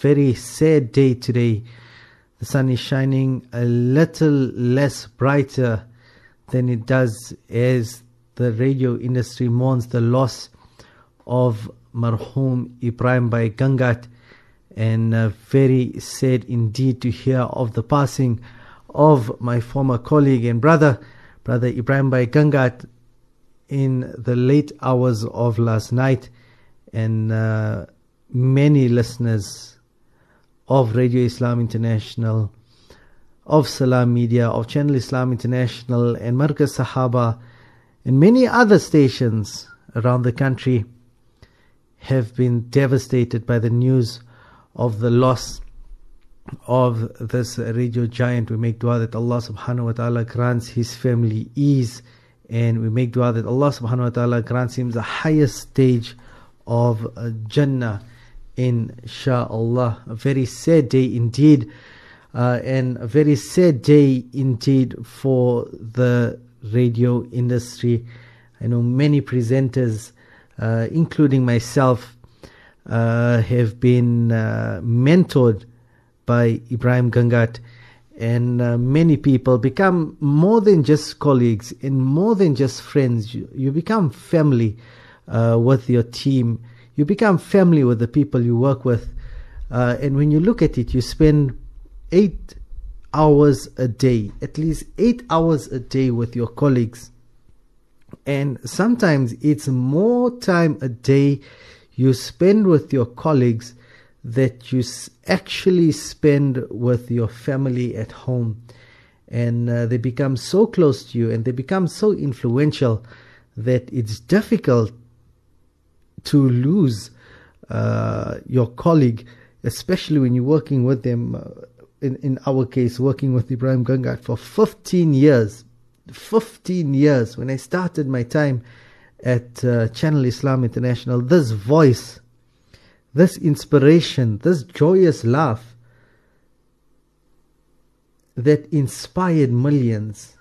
very sad day today. The sun is shining a little less brighter than it does as the radio industry mourns the loss of marhum Ebrahim Bhai Gangat and uh, very sad indeed to hear of the passing of my former colleague and brother, brother Ebrahim Bhai Gangat in the late hours of last night and uh, many listeners of Radio Islam International, of Salam Media, of Channel Islam International, and Markaz Sahaba, and many other stations around the country have been devastated by the news of the loss of this radio giant. We make dua that Allah subhanahu wa ta'ala grants his family ease and we make dua that Allah subhanahu wa ta'ala grants him the highest stage of uh, Jannah insha'Allah. A very sad day indeed, uh, and a very sad day indeed for the radio industry. I know many presenters, uh, including myself, uh, have been uh, mentored by Ebrahim Gangat, and uh, many people become more than just colleagues and more than just friends. You, you become family uh, with your team you become family with the people you work with. Uh, and when you look at it, you spend eight hours a day, at least eight hours a day with your colleagues. And sometimes it's more time a day you spend with your colleagues that you actually spend with your family at home. And uh, they become so close to you and they become so influential that it's difficult to lose uh, your colleague, especially when you're working with them. Uh, in, in our case, working with Ebrahim Gangat for 15 years. 15 years. When I started my time at uh, Channel Islam International, this voice, this inspiration, this joyous laugh that inspired millions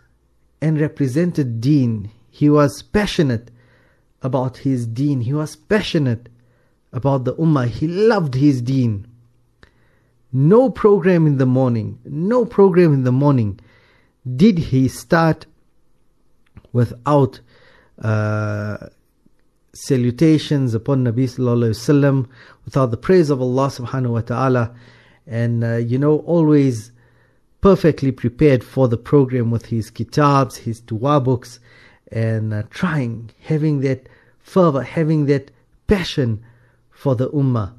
and represented Deen. He was passionate about his deen. He was passionate about the ummah. He loved his deen. No program in the morning, no program in the morning did he start without uh, salutations upon Nabi Sallallahu Alaihi Wasallam, without the praise of Allah Subhanahu Wa Ta'ala, and uh, you know, always perfectly prepared for the program with his kitabs, his dua books, and uh, trying, having that fervor, having that passion for the ummah.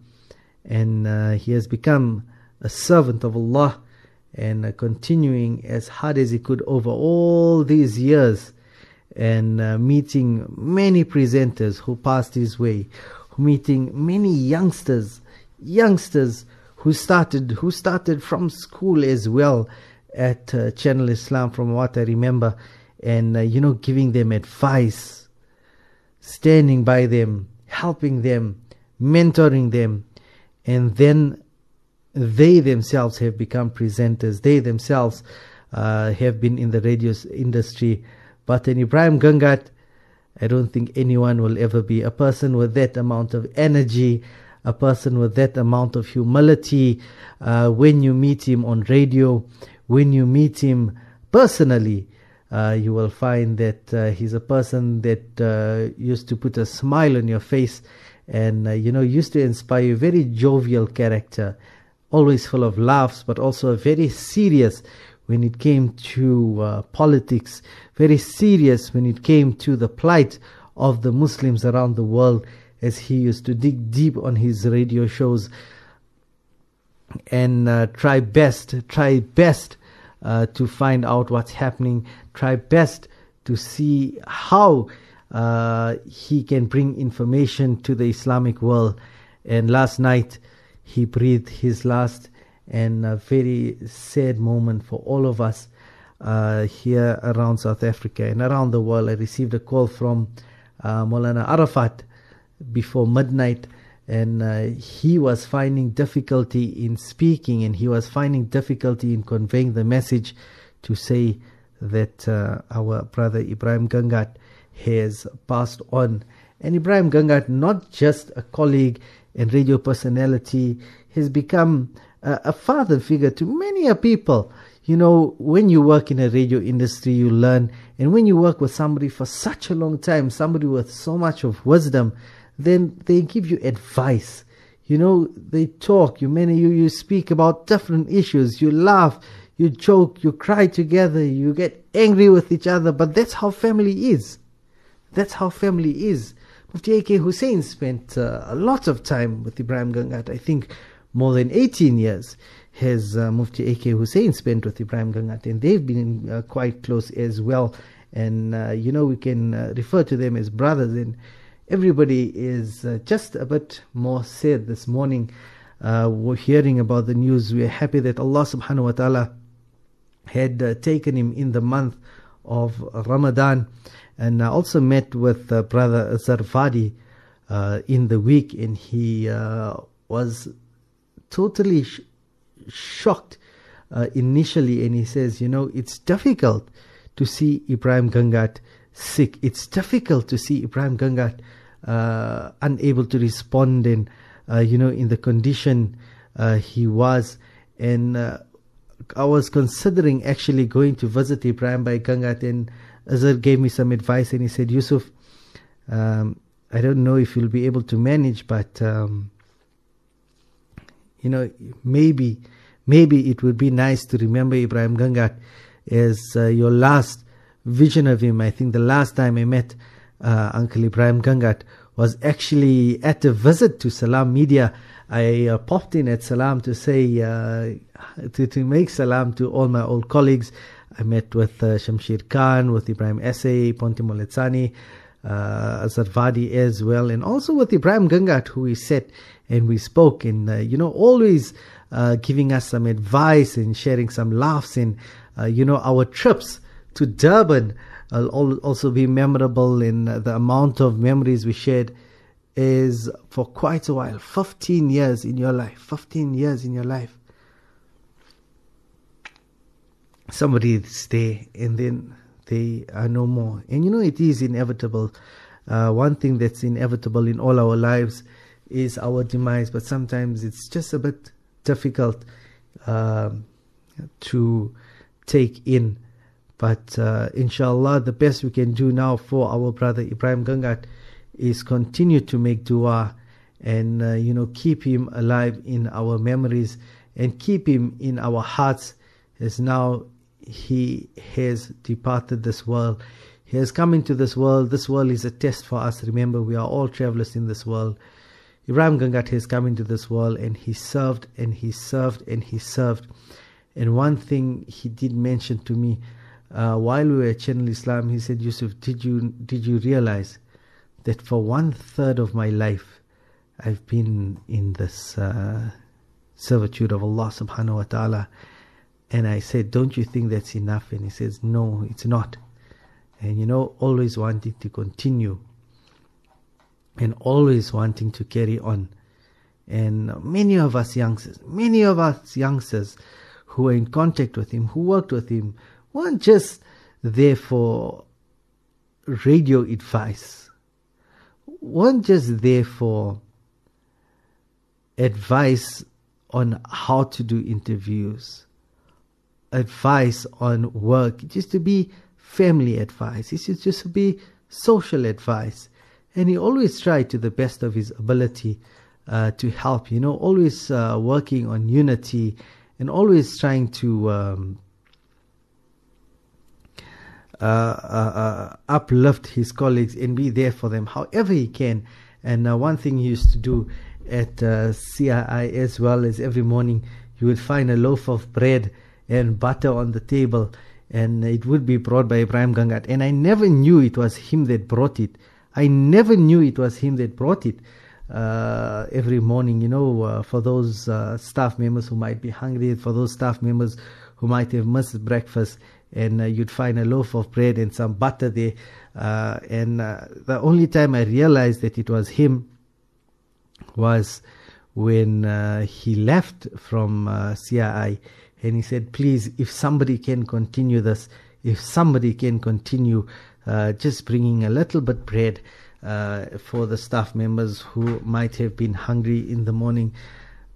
And uh, he has become a servant of Allah and uh, continuing as hard as he could over all these years and uh, meeting many presenters who passed his way, meeting many youngsters, youngsters who started who started from school as well at uh, Channel Islam from what I remember and uh, you know giving them advice standing by them helping them mentoring them and then they themselves have become presenters. They themselves uh, have been in the radio industry. But in Ebrahim Gangat I don't think anyone will ever be a person with that amount of energy a person with that amount of humility uh, when you meet him on radio when you meet him personally uh, you will find that uh, he's a person that uh, used to put a smile on your face and uh, you know used to inspire you. Very jovial character always full of laughs but also very serious when it came to uh, politics very serious when it came to the plight of the muslims around the world as he used to dig deep on his radio shows and uh, try best try best uh, to find out what's happening, try best to see how uh, he can bring information to the Islamic world. And last night, he breathed his last and a very sad moment for all of us uh, here around South Africa and around the world. I received a call from uh, Molana Arafat before midnight and uh, he was finding difficulty in speaking and he was finding difficulty in conveying the message to say that uh, our brother Ebrahim Gangat has passed on. And Ebrahim Gangat, not just a colleague and radio personality, has become a, a father figure to many a people. You know, when you work in a radio industry, you learn, and when you work with somebody for such a long time, somebody with so much of wisdom, then they give you advice. You know, they talk, you many you, you speak about different issues, you laugh, you joke, you cry together, you get angry with each other, but that's how family is. That's how family is. Mufti A.K. Hussein spent uh, a lot of time with Ebrahim Gangat, I think more than 18 years has uh, Mufti A.K. Hussein spent with Ebrahim Gangat, and they've been uh, quite close as well. And, uh, you know, we can uh, refer to them as brothers, and everybody is uh, just a bit more sad this morning. Uh, we're hearing about the news. We're happy that Allah subhanahu wa ta'ala had uh, taken him in the month of Ramadan. And I also met with uh, Brother Zarfadi uh, in the week, and he uh, was totally sh- shocked initially. And he says, You know, it's difficult to see Ebrahim Gangat sick. It's difficult to see Ebrahim Gangat uh, unable to respond and uh, you know in the condition uh, he was and I was considering actually going to visit Ebrahim Bhai Gangat and Azhar gave me some advice and he said Yusuf um, I don't know if you'll be able to manage but um, you know maybe maybe it would be nice to remember Ebrahim Gangat as uh, your last vision of him. I think the last time I met uh, Uncle Ebrahim Gangat was actually at a visit to Salam Media. I uh, popped in at Salam to say, uh, to, to make salam to all my old colleagues. I met with uh, Shamshir Khan, with Ibrahim Essay, Ponti Moletsani, uh, Azhar Vadi as well, and also with Ebrahim Gangat, who we sat and we spoke, and uh, you know, always uh, giving us some advice and sharing some laughs, and uh, you know, our trips to Durban will also be memorable in the amount of memories we shared is for quite a while 15 years in your life 15 years in your life. Somebody there and then they are no more. And you know it is inevitable. Uh, one thing that's inevitable in all our lives is our demise but sometimes it's just a bit difficult uh, to take in but uh, inshallah, the best we can do now for our brother Ebrahim Gangat is continue to make dua and uh, you know keep him alive in our memories and keep him in our hearts as now he has departed this world. He has come into this world. This world is a test for us. Remember, we are all travelers in this world. Ebrahim Gangat has come into this world and he served and he served and he served. And one thing he did mention to me uh, while we were at Channel Islam, he said, Yusuf, did you did you realize that for one third of my life, I've been in this uh, servitude of Allah Subhanahu wa Taala? And I said, don't you think that's enough? And he says, no, it's not. And you know, always wanting to continue and always wanting to carry on. And many of us youngsters, many of us youngsters who were in contact with him, who worked with him, weren't just there for radio advice, weren't just there for advice on how to do interviews, advice on work. Used to be family advice, it used just to be social advice. And he always tried to the best of his ability uh, to help, you know, always uh, working on unity and always trying to um, uplift his colleagues and be there for them however he can. And uh, one thing he used to do at uh, CII as well as every morning, you would find a loaf of bread and butter on the table, and it would be brought by Ebrahim Gangat. And I never knew it was him that brought it. I never knew it was him that brought it. Uh, every morning, you know, uh, for those uh, staff members who might be hungry, for those staff members who might have missed breakfast, and uh, you'd find a loaf of bread and some butter there. Uh, and uh, the only time I realized that it was him was when uh, he left from uh, CII and he said, Please, if somebody can continue this, if somebody can continue uh, just bringing a little bit bread for the staff members who might have been hungry in the morning.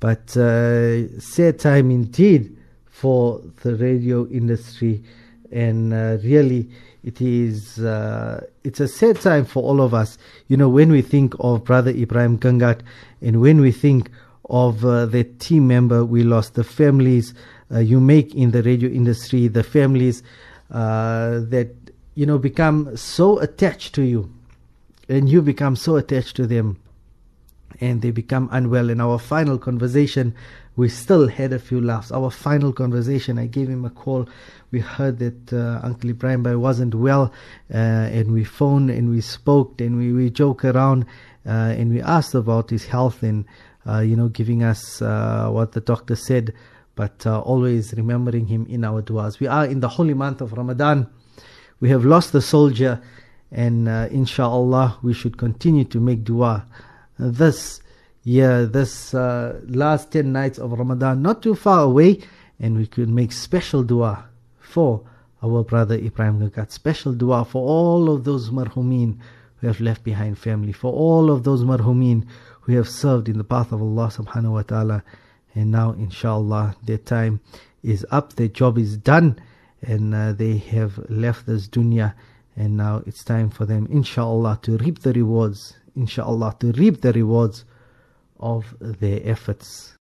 But uh, sad time indeed for the radio industry, and uh, really, it is uh, it's a sad time for all of us. You know, when we think of Brother Ebrahim Gangat, and when we think of uh, the team member we lost, the families uh, you make in the radio industry, the families uh, that you know become so attached to you, and you become so attached to them, and they become unwell. In our final conversation, we still had a few laughs. Our final conversation, I gave him a call. We heard that uh, Uncle Ebrahim Bhai wasn't well, uh, and we phoned and we spoke and we, we joke around uh, and we asked about his health and uh, you know giving us uh, what the doctor said, but uh, always remembering him in our du'as. We are in the holy month of Ramadan. We have lost the soldier, and uh, inshallah we should continue to make dua. This year, this uh, last 10 nights of Ramadan, not too far away, and we could make special dua for our brother Ebrahim Gangat, special dua for all of those marhumin who have left behind family, for all of those marhumin who have served in the path of Allah subhanahu wa ta'ala. And now, inshallah, their time is up, their job is done, and uh, they have left this dunya. And now it's time for them, inshallah, to reap the rewards, inshallah, to reap the rewards of their efforts.